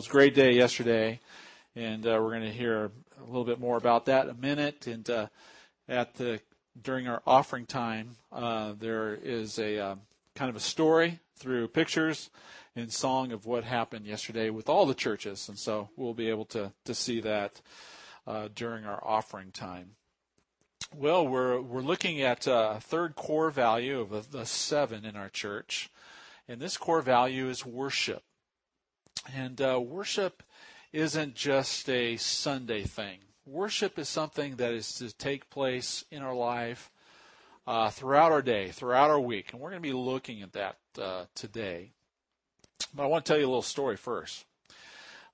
was a great day yesterday, and uh, we're going to hear a little bit more about that in a minute. And uh, at the during our offering time, uh, there is a um, kind of a story through pictures and song of what happened yesterday with all the churches, and so we'll be able to to see that uh, during our offering time. Well, we're we're looking at a third core value of the seven in our church, and this core value is worship. And uh, worship isn't just a Sunday thing. Worship is something that is to take place in our life uh, throughout our day, throughout our week, and we're going to be looking at that uh, today. But I want to tell you a little story first.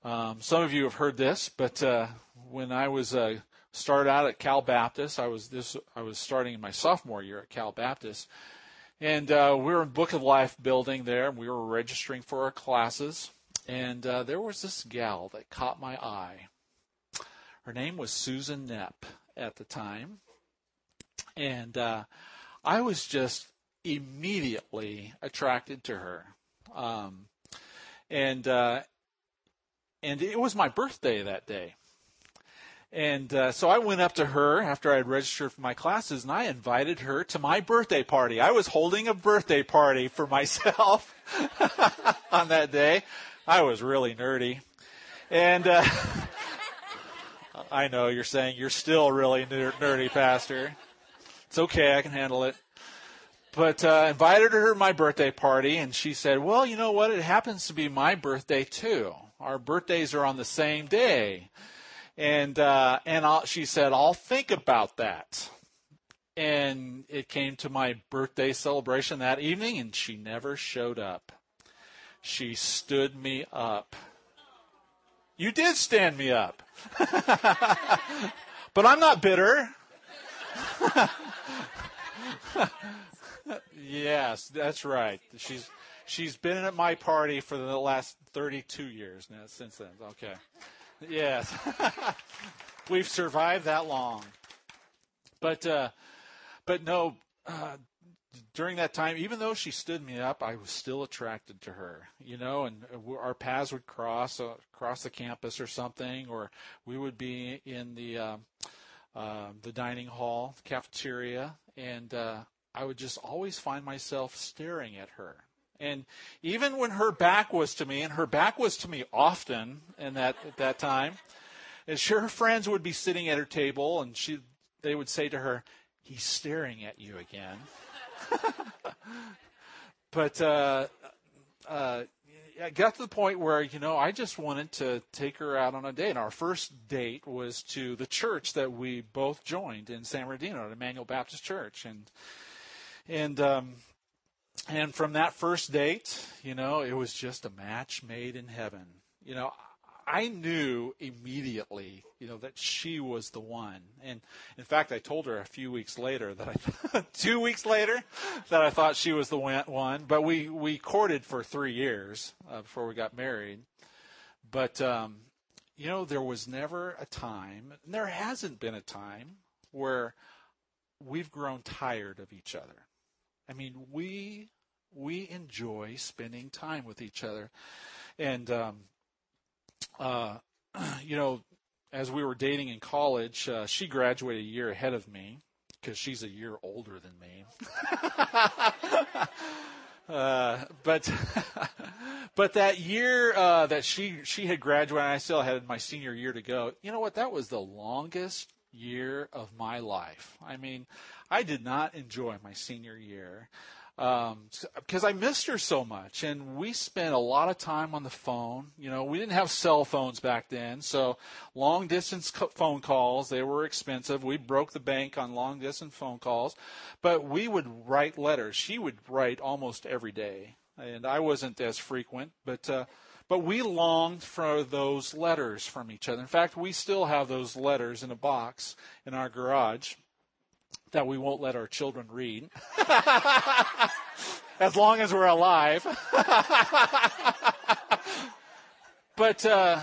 Um, some of you have heard this, but uh, when I was uh, started out at Cal Baptist, I was this I was starting in my sophomore year at Cal Baptist, and uh, we were in Book of Life building there, and we were registering for our classes. And uh, there was this gal that caught my eye. Her name was Susan Knepp at the time. And uh, I was just immediately attracted to her. Um, and uh, and it was my birthday that day. And uh, so I went up to her after I had registered for my classes and I invited her to my birthday party. I was holding a birthday party for myself on that day. I was really nerdy. And uh, I know you're saying you're still really ner- nerdy, Pastor. It's okay, I can handle it. But uh, invited her to my birthday party, and she said, "Well, you know what? It happens to be my birthday too. Our birthdays are on the same day." And uh, and I'll, she said, "I'll think about that." And it came to my birthday celebration that evening, and she never showed up. She stood me up. You did stand me up. but I'm not bitter. yes, that's right. She's she's been at my party for the last 32 years now since then. Okay. Yes. We've survived that long. But uh but no uh during that time, even though she stood me up, I was still attracted to her, you know, and our paths would cross uh, across the campus or something, or we would be in the uh, uh, the dining hall, the cafeteria, and uh, I would just always find myself staring at her. And even when her back was to me, and her back was to me often in that at that time, and sure her friends would be sitting at her table, and she they would say to her, "He's staring at you again." but uh, uh, I got to the point where you know I just wanted to take her out on a date. And our first date was to the church that we both joined in San Bernardino, at Emmanuel Baptist Church, and and um, and from that first date, you know, it was just a match made in heaven. You know, I knew immediately, you know, that she was the one. And in fact, I told her a few weeks later that I, two weeks later, that I thought she was the one. But we we courted for three years uh, before we got married. But um, you know, there was never a time, and there hasn't been a time where we've grown tired of each other. I mean, we we enjoy spending time with each other, and um, uh, you know, as we were dating in college, uh, she graduated a year ahead of me because she's a year older than me. uh, but but that year uh, that she she had graduated, I still had my senior year to go. You know what? That was the longest year of my life. I mean, I did not enjoy my senior year um, because I missed her so much, and we spent a lot of time on the phone. You know, we didn't have cell phones back then, so long distance phone calls they were expensive. We broke the bank on long distance phone calls, but we would write letters. She would write almost every day, and I wasn't as frequent, but. Uh, but we longed for those letters from each other. In fact, we still have those letters in a box in our garage that we won't let our children read. as long as we're alive. but uh,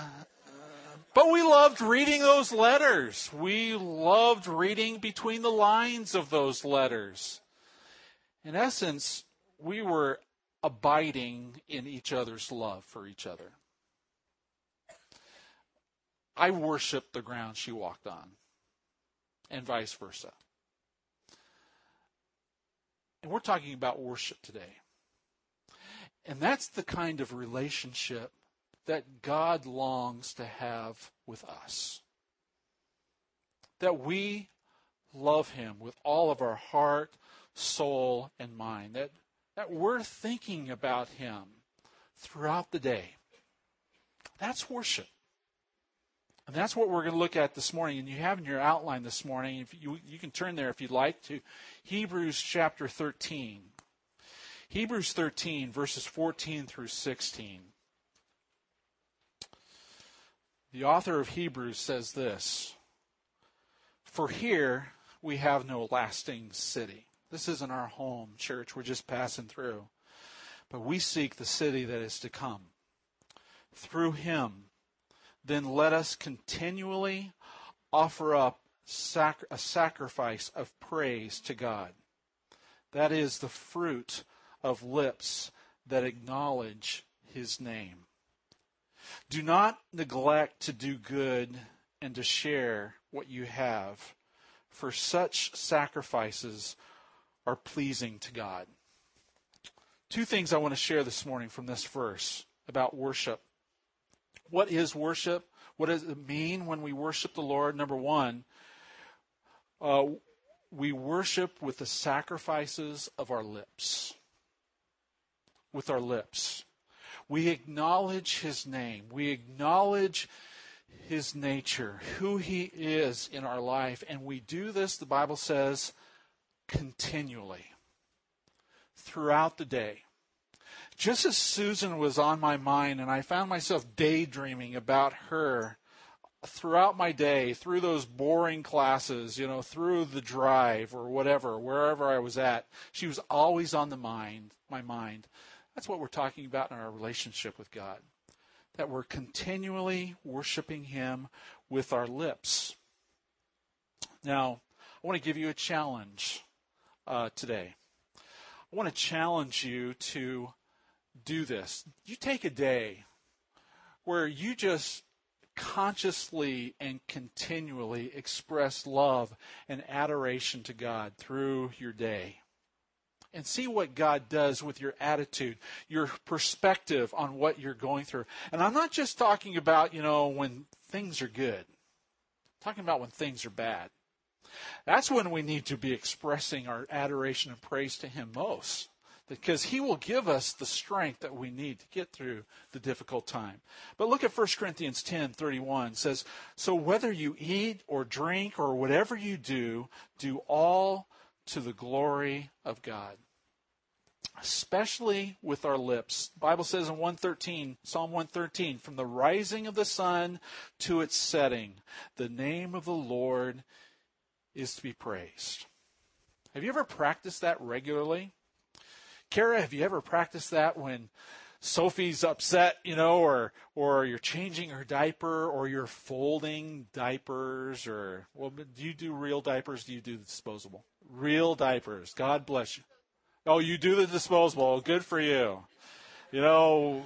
but we loved reading those letters. We loved reading between the lines of those letters. In essence, we were abiding in each other's love for each other. I worshiped the ground she walked on, and vice versa. And we're talking about worship today. And that's the kind of relationship that God longs to have with us. That we love Him with all of our heart, soul, and mind. That, that we're thinking about Him throughout the day. That's worship. And that's what we're going to look at this morning. And you have in your outline this morning, if you, you can turn there if you'd like to Hebrews chapter 13. Hebrews 13, verses 14 through 16. The author of Hebrews says this For here we have no lasting city. This isn't our home church. We're just passing through. But we seek the city that is to come. Through him, then let us continually offer up sac- a sacrifice of praise to God. That is the fruit of lips that acknowledge his name. Do not neglect to do good and to share what you have, for such sacrifices are pleasing to God. Two things I want to share this morning from this verse about worship. What is worship? What does it mean when we worship the Lord? Number one, uh, we worship with the sacrifices of our lips with our lips. We acknowledge his name. We acknowledge his nature, who he is in our life. And we do this, the Bible says, continually throughout the day. Just as Susan was on my mind and I found myself daydreaming about her throughout my day, through those boring classes, you know, through the drive or whatever, wherever I was at, she was always on the mind, my mind. That's what we're talking about in our relationship with God. That we're continually worshiping Him with our lips. Now, I want to give you a challenge uh, today. I want to challenge you to do this. You take a day where you just consciously and continually express love and adoration to God through your day and see what God does with your attitude, your perspective on what you're going through. And I'm not just talking about, you know, when things are good. I'm talking about when things are bad. That's when we need to be expressing our adoration and praise to Him most. Because He will give us the strength that we need to get through the difficult time. But look at 1 Corinthians 10 31 says, So whether you eat or drink or whatever you do, do all to the glory of God especially with our lips. The Bible says in 113, Psalm 113, from the rising of the sun to its setting, the name of the Lord is to be praised. Have you ever practiced that regularly? Kara, have you ever practiced that when Sophie's upset, you know, or or you're changing her diaper, or you're folding diapers, or well, do you do real diapers? Do you do disposable? Real diapers. God bless you. Oh, you do the disposable. Good for you. You know,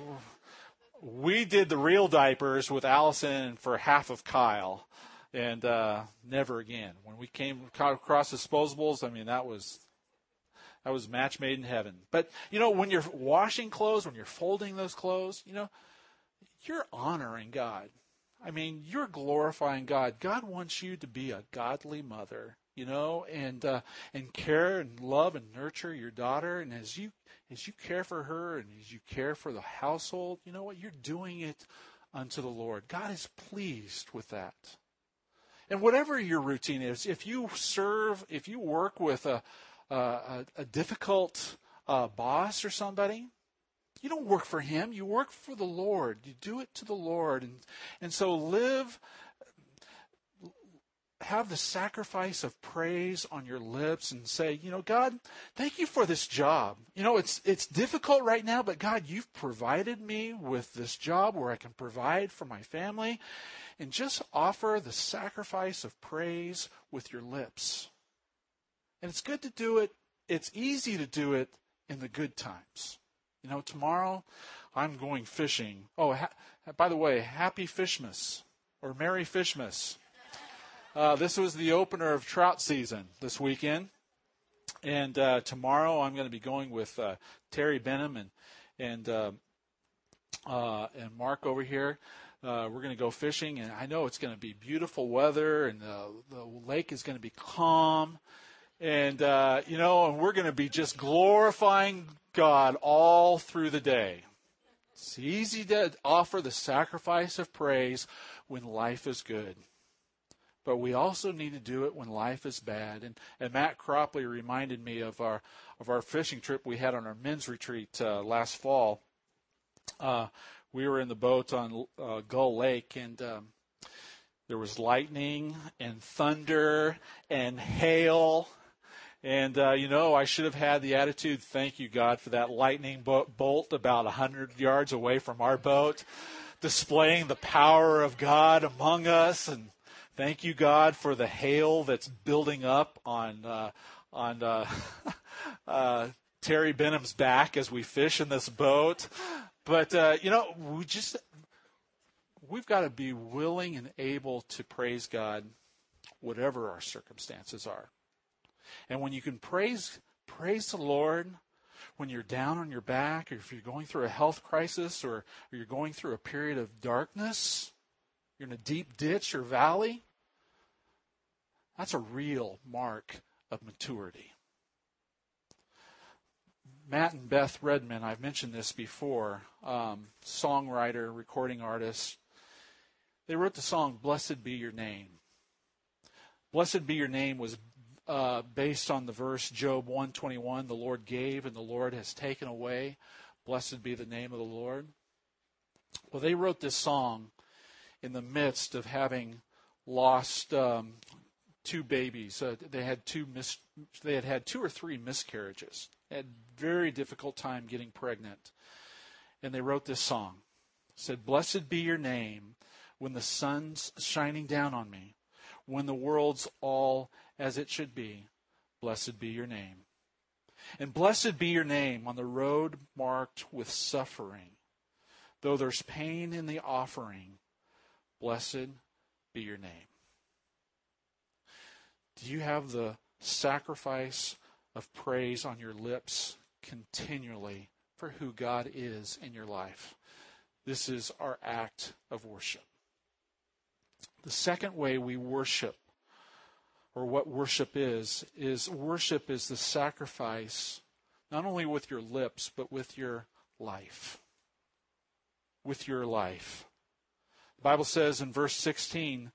we did the real diapers with Allison for half of Kyle, and uh, never again. When we came across disposables, I mean that was that was match made in heaven. But you know, when you're washing clothes, when you're folding those clothes, you know, you're honoring God. I mean, you're glorifying God. God wants you to be a godly mother you know, and uh, and care and love and nurture your daughter. And as you as you care for her and as you care for the household, you know what? You're doing it unto the Lord. God is pleased with that. And whatever your routine is, if you serve, if you work with a a, a difficult uh, boss or somebody, you don't work for him. You work for the Lord. You do it to the Lord, and and so live have the sacrifice of praise on your lips and say, you know, God, thank you for this job. You know, it's it's difficult right now, but God, you've provided me with this job where I can provide for my family and just offer the sacrifice of praise with your lips. And it's good to do it. It's easy to do it in the good times. You know, tomorrow I'm going fishing. Oh, ha- by the way, happy Fishmas. or Merry Fishmas. Uh, this was the opener of trout season this weekend. And uh, tomorrow I'm going to be going with uh, Terry Benham and and uh, uh, and Mark over here. Uh, we're going to go fishing, and I know it's going to be beautiful weather, and the, the lake is going to be calm, and uh, you know, and we're going to be just glorifying God all through the day. It's easy to offer the sacrifice of praise when life is good but we also need to do it when life is bad. And, and Matt Cropley reminded me of our of our fishing trip we had on our men's retreat uh, last fall. Uh, we were in the boat on uh, Gull Lake, and um, there was lightning and thunder and hail. And uh, you know, I should have had the attitude, "Thank you, God, for that lightning bolt about a hundred yards away from our boat, displaying the power of God among us." And Thank you, God, for the hail that's building up on uh, on uh, uh, Terry Benham's back as we fish in this boat. But uh, you know, we just we've got to be willing and able to praise God, whatever our circumstances are. And when you can praise praise the Lord when you're down on your back, or if you're going through a health crisis, or, or you're going through a period of darkness, you're in a deep ditch or valley, that's a real mark of maturity. Matt and Beth Redman, I've mentioned this before, um, songwriter, recording artist. They wrote the song "Blessed Be Your Name." "Blessed Be Your Name" was uh, based on the verse Job 121: "The Lord gave, and the Lord has taken away. Blessed be the name of the Lord." Well, they wrote this song in the midst of having lost um, two babies. Uh, they had two mis- they had had two or three miscarriages. They had very difficult time getting pregnant, and they wrote this song. It said, "Blessed be your name when the sun's shining down on me, when the world's all as it should be. Blessed be your name." And blessed be your name on the road marked with suffering. Though there's pain in the offering, blessed be your name. Do you have the sacrifice of praise on your lips continually for who God is in your life? This is our act of worship. The second way we worship, or what worship is, is worship is the sacrifice, not only with your lips, but with your life. With your life. The Bible says in verse 16,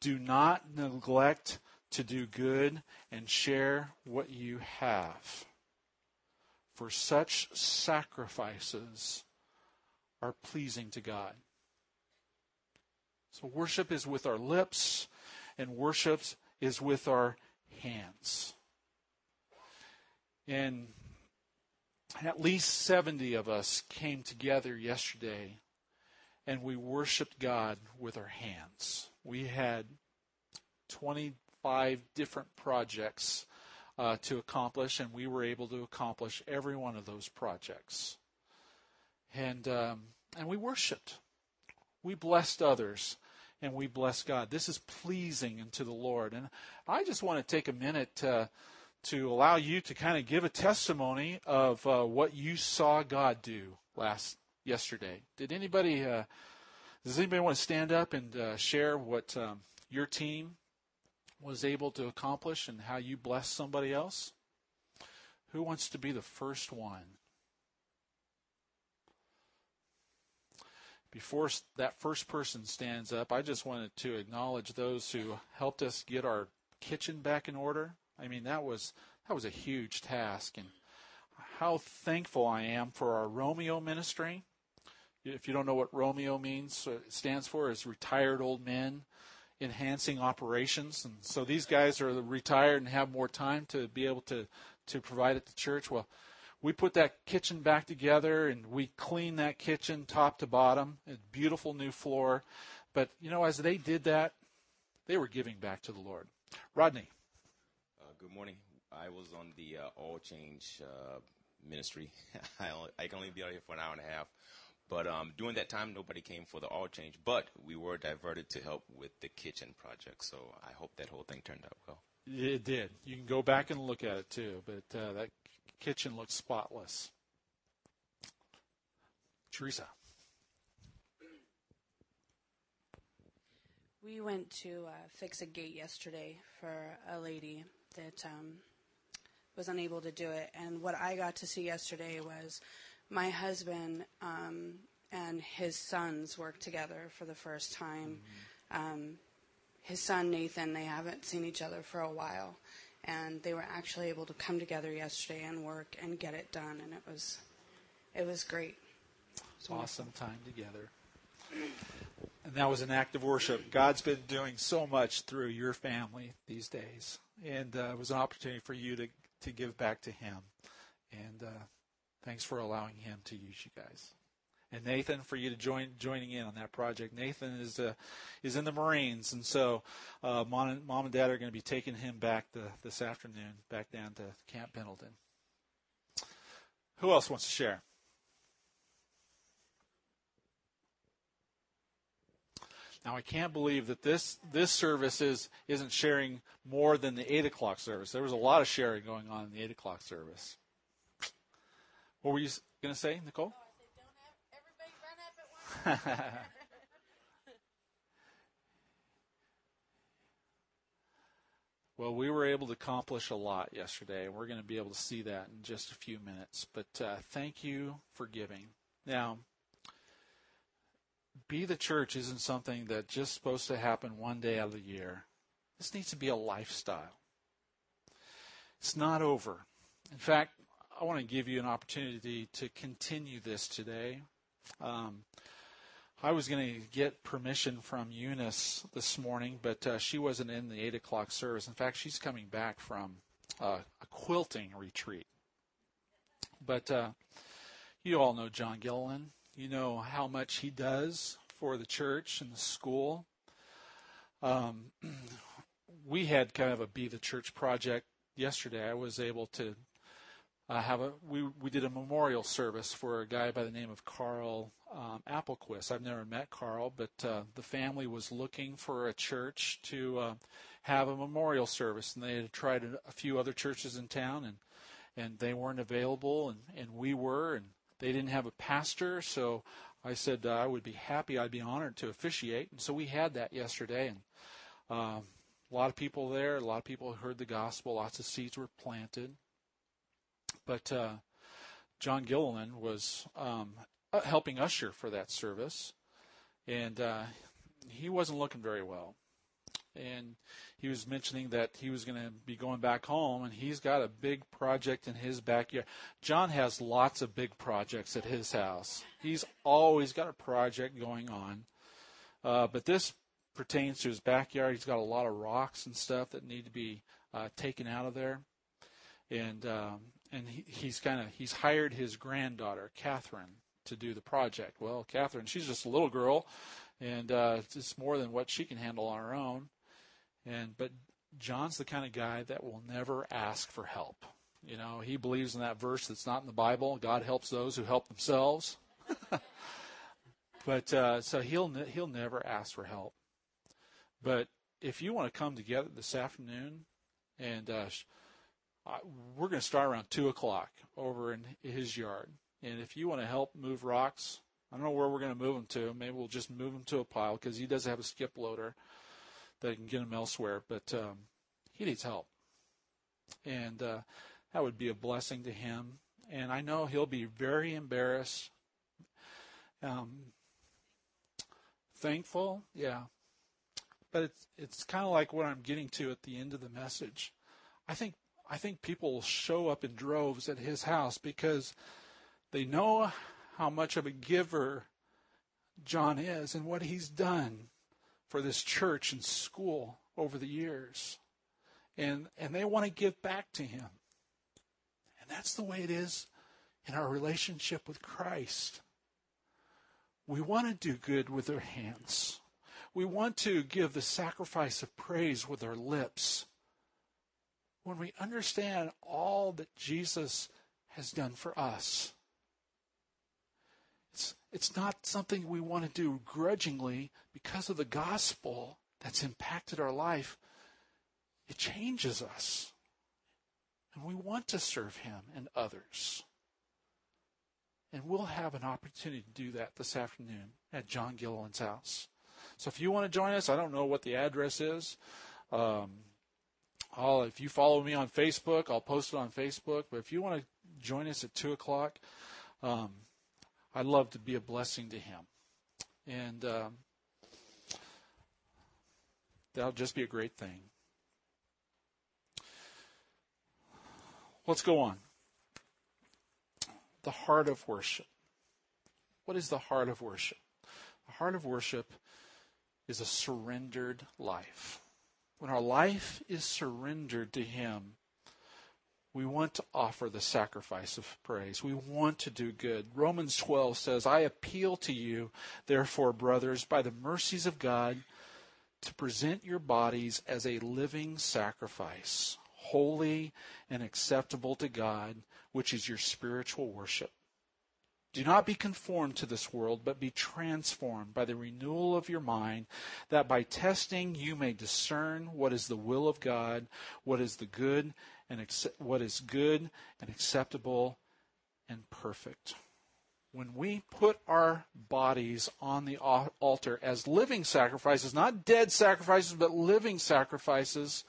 do not neglect to do good and share what you have. For such sacrifices are pleasing to God. So worship is with our lips, and worship is with our hands. And at least 70 of us came together yesterday and we worshiped God with our hands. We had 25 different projects uh, to accomplish, and we were able to accomplish every one of those projects. And um, and we worshipped, we blessed others, and we bless God. This is pleasing unto the Lord. And I just want to take a minute to to allow you to kind of give a testimony of uh, what you saw God do last yesterday. Did anybody? Uh, does anybody want to stand up and uh, share what um, your team was able to accomplish and how you blessed somebody else? Who wants to be the first one? Before that first person stands up, I just wanted to acknowledge those who helped us get our kitchen back in order. I mean, that was that was a huge task, and how thankful I am for our Romeo ministry. If you don't know what Romeo means, it stands for is retired old men enhancing operations. And so these guys are retired and have more time to be able to, to provide at the church. Well, we put that kitchen back together and we cleaned that kitchen top to bottom. A beautiful new floor. But, you know, as they did that, they were giving back to the Lord. Rodney. Uh, good morning. I was on the uh, Oil Change uh, ministry. I, only, I can only be out here for an hour and a half. But um, during that time, nobody came for the oil change. But we were diverted to help with the kitchen project. So I hope that whole thing turned out well. It did. You can go back and look at it too, but uh, that kitchen looks spotless. Teresa. We went to uh, fix a gate yesterday for a lady that um, was unable to do it. And what I got to see yesterday was my husband um, and his sons work together for the first time. Mm-hmm. Um, his son Nathan, they haven't seen each other for a while, and they were actually able to come together yesterday and work and get it done, and it was it was great. It was awesome time together. And that was an act of worship. God's been doing so much through your family these days, and uh, it was an opportunity for you to to give back to Him. And uh, thanks for allowing Him to use you guys and Nathan for you to join joining in on that project. Nathan is uh, is in the Marines, and so uh, mom, and, mom and dad are going to be taking him back the, this afternoon back down to Camp Pendleton. Who else wants to share? Now I can't believe that this this service is isn't sharing more than the eight o'clock service. There was a lot of sharing going on in the eight o'clock service. What were you going to say, Nicole? well, we were able to accomplish a lot yesterday, and we're going to be able to see that in just a few minutes. But uh, thank you for giving. Now, be the church isn't something that's just supposed to happen one day out of the year. This needs to be a lifestyle. It's not over. In fact, I want to give you an opportunity to continue this today. Um, I was going to get permission from Eunice this morning, but uh, she wasn't in the 8 o'clock service. In fact, she's coming back from uh, a quilting retreat. But uh, you all know John Gilliland. You know how much he does for the church and the school. Um, we had kind of a Be the Church project yesterday. I was able to uh, have a we we did a memorial service for a guy by the name of Carl um, Applequist. I've never met Carl, but uh, the family was looking for a church to uh, have a memorial service, and they had tried a few other churches in town, and and they weren't available, and and we were, and they didn't have a pastor, so I said uh, I would be happy, I'd be honored to officiate, and so we had that yesterday, and. Um, a lot of people there, a lot of people heard the gospel, lots of seeds were planted. But uh, John Gilliland was um, uh, helping usher for that service, and uh, he wasn't looking very well. And he was mentioning that he was going to be going back home, and he's got a big project in his backyard. John has lots of big projects at his house. He's always got a project going on. Uh, but this pertains to his backyard. He's got a lot of rocks and stuff that need to be uh, taken out of there. And um, and he, he's kind of he's hired his granddaughter Catherine to do the project. Well, Catherine, she's just a little girl, and uh, it's more than what she can handle on her own. And but John's the kind of guy that will never ask for help. You know, he believes in that verse that's not in the Bible. God helps those who help themselves. but uh, so he'll he'll never ask for help. But if you want to come together this afternoon and uh, we're going to start around two o'clock over in his yard. And if you want to help move rocks, I don't know where we're going to move them to. Maybe we'll just move them to a pile because he does have a skip loader that can get them elsewhere. But um, he needs help, and uh, that would be a blessing to him. And I know he'll be very embarrassed. Um, thankful, yeah. But it's it's kind of like what I'm getting to at the end of the message. I think I think people show up in droves at his house because they know how much of a giver John is and what he's done for this church and school over the years. And and they want to give back to him. And that's the way it is in our relationship with Christ. We want to do good with our hands. We want to give the sacrifice of praise with our lips when we understand all that Jesus has done for us. It's, it's not something we want to do grudgingly because of the gospel that's impacted our life. It changes us. And we want to serve Him and others. And we'll have an opportunity to do that this afternoon at John Gilliland's house. So if you want to join us, I don't know what the address is. Um, I'll, if you follow me on Facebook, I'll post it on Facebook. But if you want to join us at 2 o'clock, um, I'd love to be a blessing to him. And um, that'll just be a great thing. Let's go on. The heart of worship. What is the heart of worship? The heart of worship is a surrendered life. When our life is surrendered to Him, we want to offer the sacrifice of praise. We want to do good. Romans 12 says, I appeal to you, therefore, brothers, by the mercies of God, to present your bodies as a living sacrifice, holy and acceptable to God, which is your spiritual worship. Do not be conformed to this world, but be transformed by the renewal of your mind, that by testing you may discern what is the will of God, what is the good and what is good and acceptable and perfect. When we put our bodies on the altar as living sacrifices, not dead sacrifices, but living sacrifices,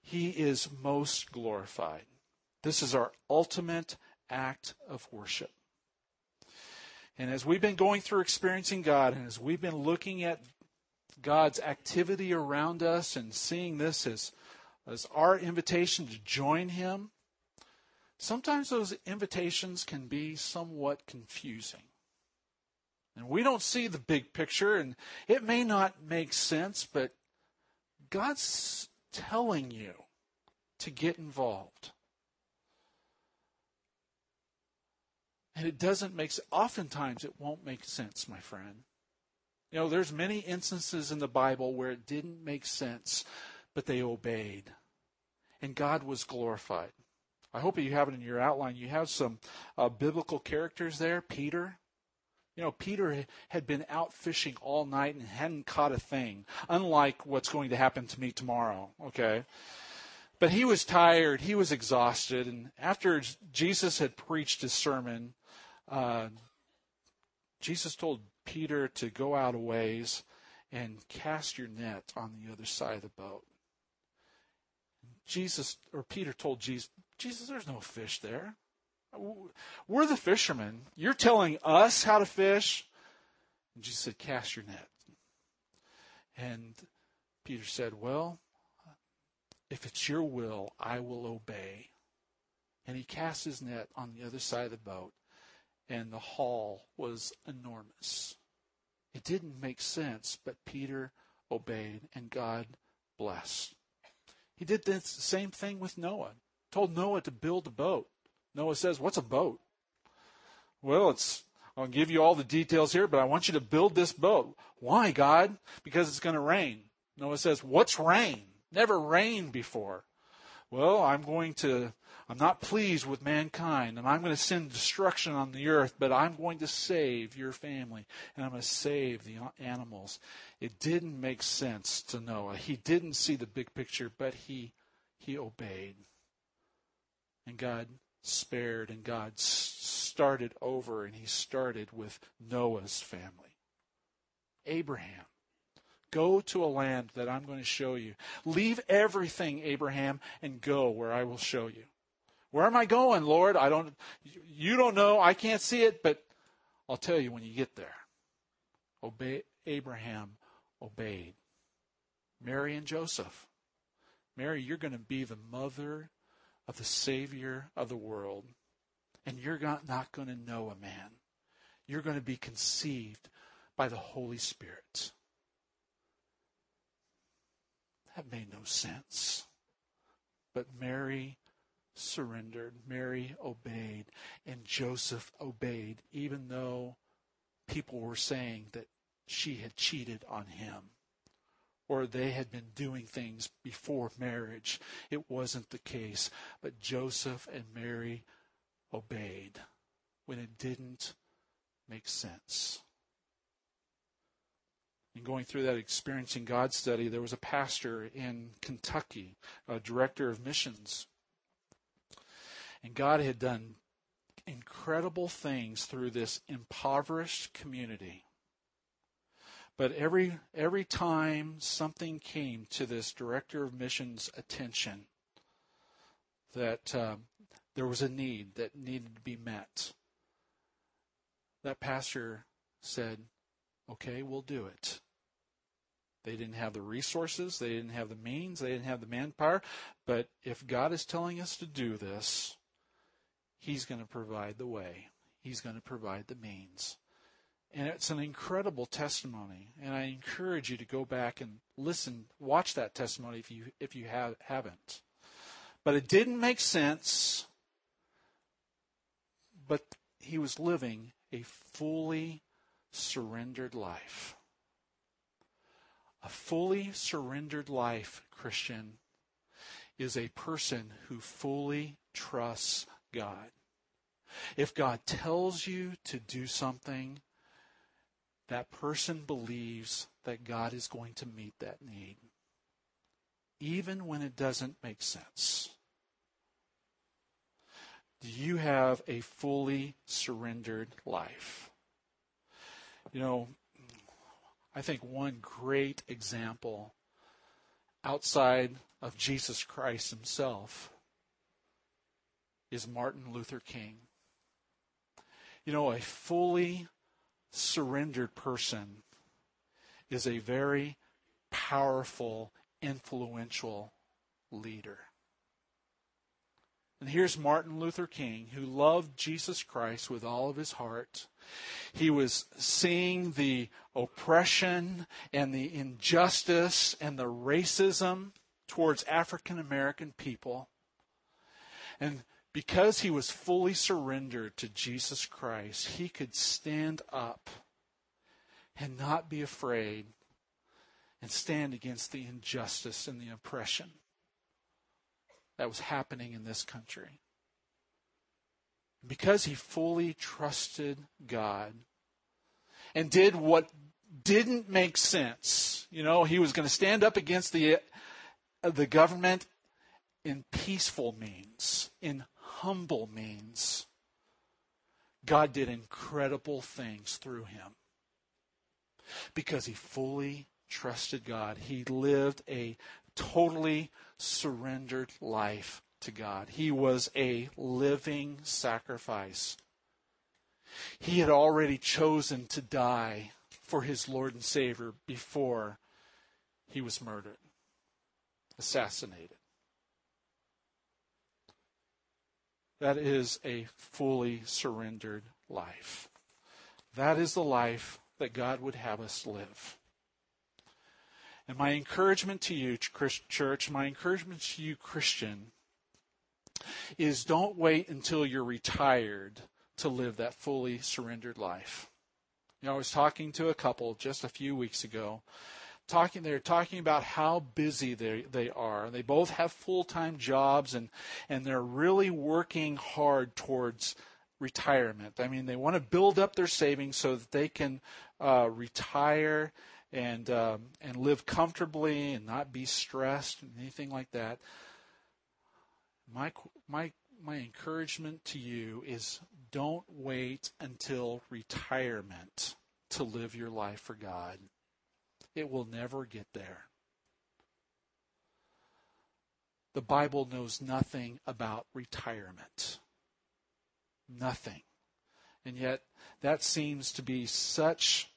he is most glorified. This is our ultimate act of worship. And as we've been going through experiencing God, and as we've been looking at God's activity around us and seeing this as, as our invitation to join Him, sometimes those invitations can be somewhat confusing. And we don't see the big picture, and it may not make sense, but God's telling you to get involved. And it doesn't make oftentimes it won't make sense, my friend. You know, there's many instances in the Bible where it didn't make sense, but they obeyed. And God was glorified. I hope you have it in your outline. You have some uh, biblical characters there. Peter. You know, Peter had been out fishing all night and hadn't caught a thing, unlike what's going to happen to me tomorrow, okay? But he was tired, he was exhausted, and after Jesus had preached his sermon, uh, Jesus told Peter to go out a ways and cast your net on the other side of the boat. Jesus or Peter told Jesus, Jesus, there's no fish there. We're the fishermen. You're telling us how to fish. And Jesus said, cast your net. And Peter said, well, if it's your will, I will obey. And he cast his net on the other side of the boat and the haul was enormous. It didn't make sense, but Peter obeyed and God blessed. He did the same thing with Noah. Told Noah to build a boat. Noah says, What's a boat? Well, it's I'll give you all the details here, but I want you to build this boat. Why, God? Because it's going to rain. Noah says, What's rain? Never rained before. Well, I'm going to I'm not pleased with mankind, and I'm going to send destruction on the earth, but I'm going to save your family, and I'm going to save the animals. It didn't make sense to Noah. He didn't see the big picture, but he he obeyed. And God spared, and God started over, and he started with Noah's family. Abraham. Go to a land that I'm going to show you. Leave everything, Abraham, and go where I will show you. Where am I going, Lord? I don't, you don't know. I can't see it, but I'll tell you when you get there. Obey, Abraham obeyed. Mary and Joseph. Mary, you're going to be the mother of the Savior of the world. And you're not going to know a man. You're going to be conceived by the Holy Spirit. That made no sense. But Mary surrendered. Mary obeyed. And Joseph obeyed, even though people were saying that she had cheated on him or they had been doing things before marriage. It wasn't the case. But Joseph and Mary obeyed when it didn't make sense. In going through that experiencing God study, there was a pastor in Kentucky, a director of missions. And God had done incredible things through this impoverished community. But every every time something came to this director of missions' attention, that uh, there was a need that needed to be met, that pastor said, "Okay, we'll do it." They didn't have the resources, they didn't have the means, they didn't have the manpower, but if God is telling us to do this, He's going to provide the way. He's going to provide the means. And it's an incredible testimony. And I encourage you to go back and listen, watch that testimony if you if you have, haven't. But it didn't make sense. But he was living a fully surrendered life. A fully surrendered life, Christian, is a person who fully trusts God. If God tells you to do something, that person believes that God is going to meet that need, even when it doesn't make sense. Do you have a fully surrendered life? You know, I think one great example outside of Jesus Christ himself is Martin Luther King. You know, a fully surrendered person is a very powerful, influential leader. And here's Martin Luther King, who loved Jesus Christ with all of his heart. He was seeing the oppression and the injustice and the racism towards African American people. And because he was fully surrendered to Jesus Christ, he could stand up and not be afraid and stand against the injustice and the oppression that was happening in this country. Because he fully trusted God and did what didn't make sense. You know, he was going to stand up against the the government in peaceful means, in humble means, God did incredible things through him. Because he fully trusted God. He lived a totally surrendered life to God. He was a living sacrifice. He had already chosen to die for his Lord and Savior before he was murdered, assassinated. That is a fully surrendered life. That is the life that God would have us live. And my encouragement to you, church, my encouragement to you, Christian, is don't wait until you're retired to live that fully surrendered life. You know, I was talking to a couple just a few weeks ago talking they're talking about how busy they they are. and They both have full-time jobs and and they're really working hard towards retirement. I mean, they want to build up their savings so that they can uh, retire and um, and live comfortably and not be stressed and anything like that. My my my encouragement to you is don't wait until retirement to live your life for God. It will never get there. The Bible knows nothing about retirement. Nothing. And yet, that seems to be such,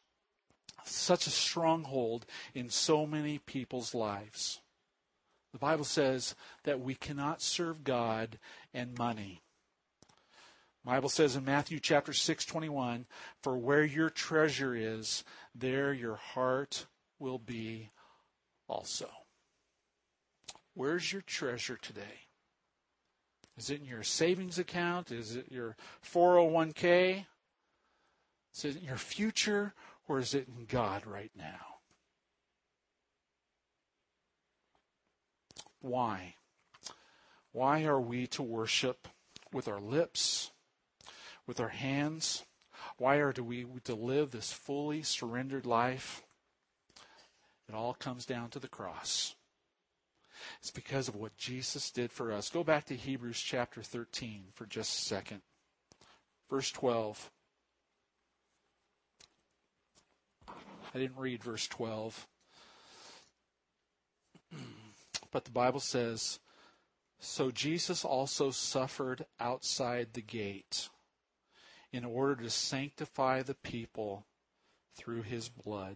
such a stronghold in so many people's lives. The Bible says that we cannot serve God and money. The Bible says in Matthew chapter 6:21, "For where your treasure is, there your heart will be also. Where's your treasure today? Is it in your savings account? Is it your 401k? Is it in your future? Or is it in God right now? Why? Why are we to worship with our lips, with our hands? Why are we to live this fully surrendered life? It all comes down to the cross. It's because of what Jesus did for us. Go back to Hebrews chapter 13 for just a second. Verse 12. I didn't read verse 12. But the Bible says, So Jesus also suffered outside the gate in order to sanctify the people through his blood.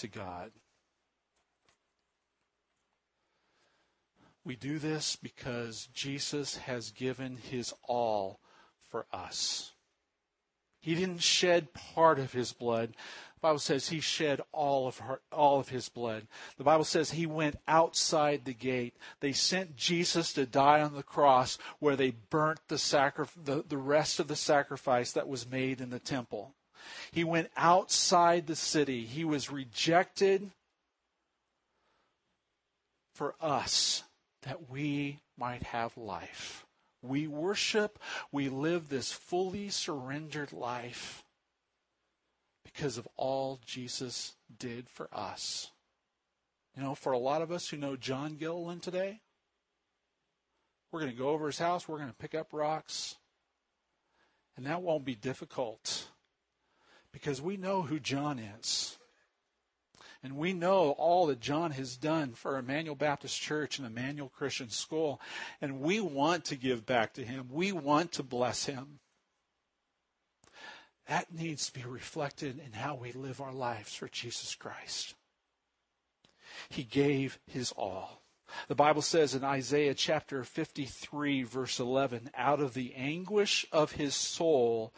to God. We do this because Jesus has given his all for us. He didn't shed part of his blood. The Bible says he shed all of her, all of his blood. The Bible says he went outside the gate. They sent Jesus to die on the cross where they burnt the, sacri- the, the rest of the sacrifice that was made in the temple. He went outside the city. He was rejected for us that we might have life. We worship, we live this fully surrendered life because of all Jesus did for us. You know, for a lot of us who know John Gilliland today, we're going to go over his house, we're going to pick up rocks, and that won't be difficult because we know who John is. And we know all that John has done for Emmanuel Baptist Church and Emmanuel Christian School. And we want to give back to him. We want to bless him. That needs to be reflected in how we live our lives for Jesus Christ. He gave his all. The Bible says in Isaiah chapter 53, verse 11, out of the anguish of his soul,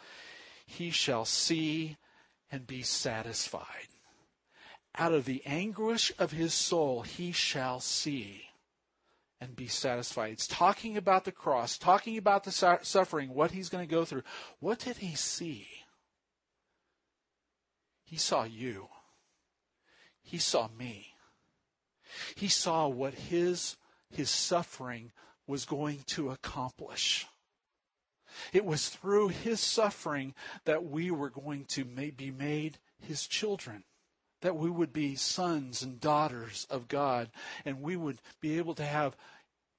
he shall see and be satisfied out of the anguish of his soul he shall see and be satisfied. It's talking about the cross, talking about the suffering, what he's going to go through. What did he see? He saw you. He saw me. He saw what his, his suffering was going to accomplish. It was through his suffering that we were going to be made his children that we would be sons and daughters of God and we would be able to have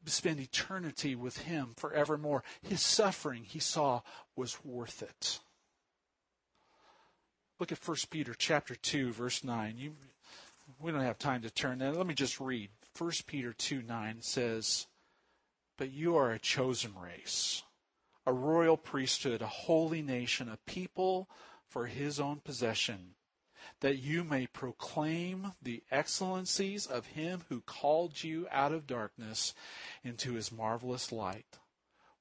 spend eternity with him forevermore. His suffering he saw was worth it. Look at 1 Peter chapter 2 verse 9. You, we don't have time to turn there. Let me just read. 1 Peter 2 9 says, But you are a chosen race, a royal priesthood, a holy nation, a people for his own possession that you may proclaim the excellencies of him who called you out of darkness into his marvelous light.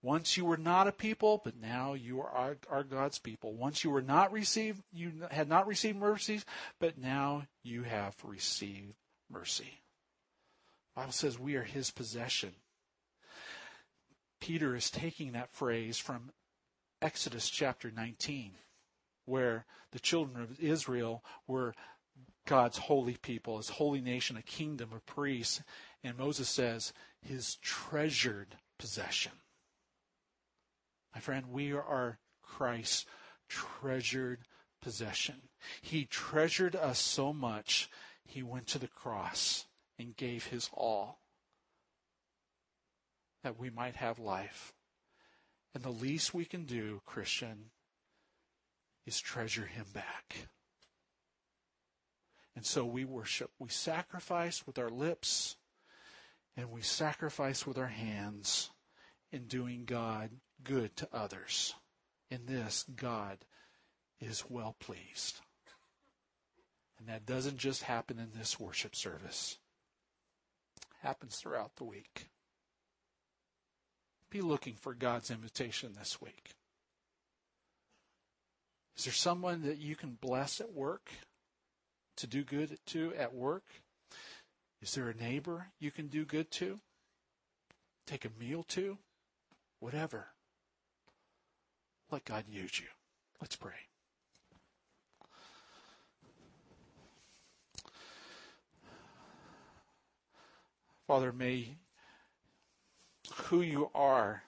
Once you were not a people, but now you are, are God's people. Once you were not received, you had not received mercies, but now you have received mercy. The Bible says we are his possession. Peter is taking that phrase from Exodus chapter 19 where the children of Israel were God's holy people, his holy nation, a kingdom of priests. And Moses says, his treasured possession. My friend, we are Christ's treasured possession. He treasured us so much, he went to the cross and gave his all that we might have life. And the least we can do, Christian, is treasure him back. And so we worship. We sacrifice with our lips and we sacrifice with our hands in doing God good to others. In this, God is well pleased. And that doesn't just happen in this worship service. It happens throughout the week. Be looking for God's invitation this week. Is there someone that you can bless at work, to do good to at work? Is there a neighbor you can do good to? Take a meal to? Whatever. Let God use you. Let's pray. Father, may who you are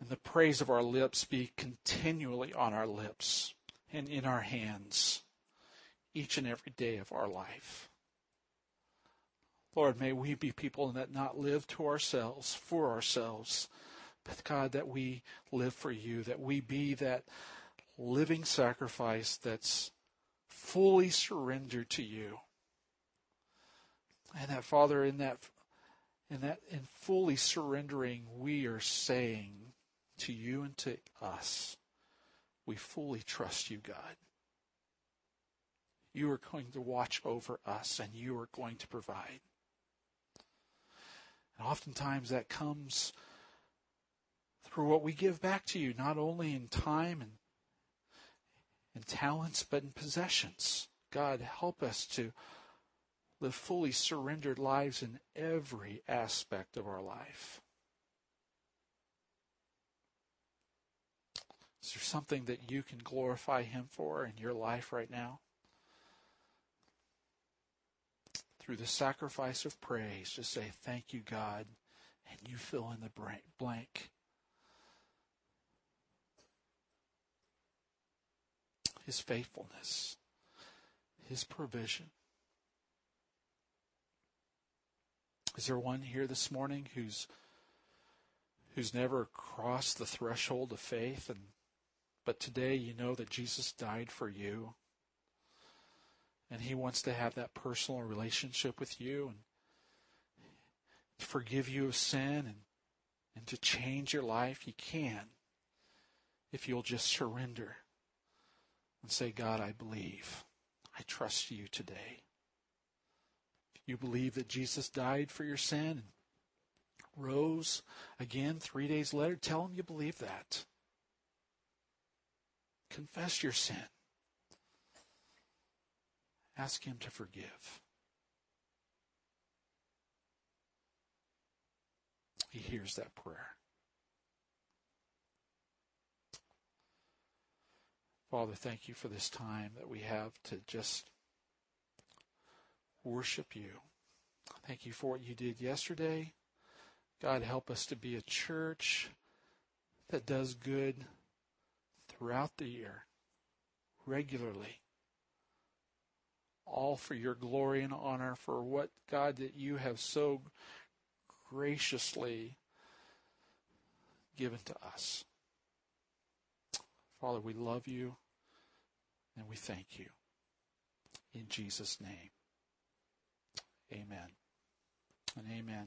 and the praise of our lips be continually on our lips and in our hands each and every day of our life. Lord, may we be people that not live to ourselves, for ourselves, but God, that we live for you, that we be that living sacrifice that's fully surrendered to you. And that Father, in that in that in fully surrendering, we are saying to you and to us, we fully trust you, God. You are going to watch over us and you are going to provide. And oftentimes that comes through what we give back to you, not only in time and, and talents, but in possessions. God, help us to live fully surrendered lives in every aspect of our life. Is there something that you can glorify Him for in your life right now? Through the sacrifice of praise, just say, Thank you, God, and you fill in the blank. His faithfulness, His provision. Is there one here this morning who's who's never crossed the threshold of faith and but today you know that Jesus died for you? And he wants to have that personal relationship with you and forgive you of sin and and to change your life. He can if you'll just surrender and say God I believe. I trust you today you believe that Jesus died for your sin and rose again three days later, tell him you believe that. Confess your sin. Ask him to forgive. He hears that prayer. Father, thank you for this time that we have to just worship you. Thank you for what you did yesterday. God, help us to be a church that does good throughout the year, regularly. All for your glory and honor, for what, God, that you have so graciously given to us. Father, we love you and we thank you. In Jesus' name. Amen and amen.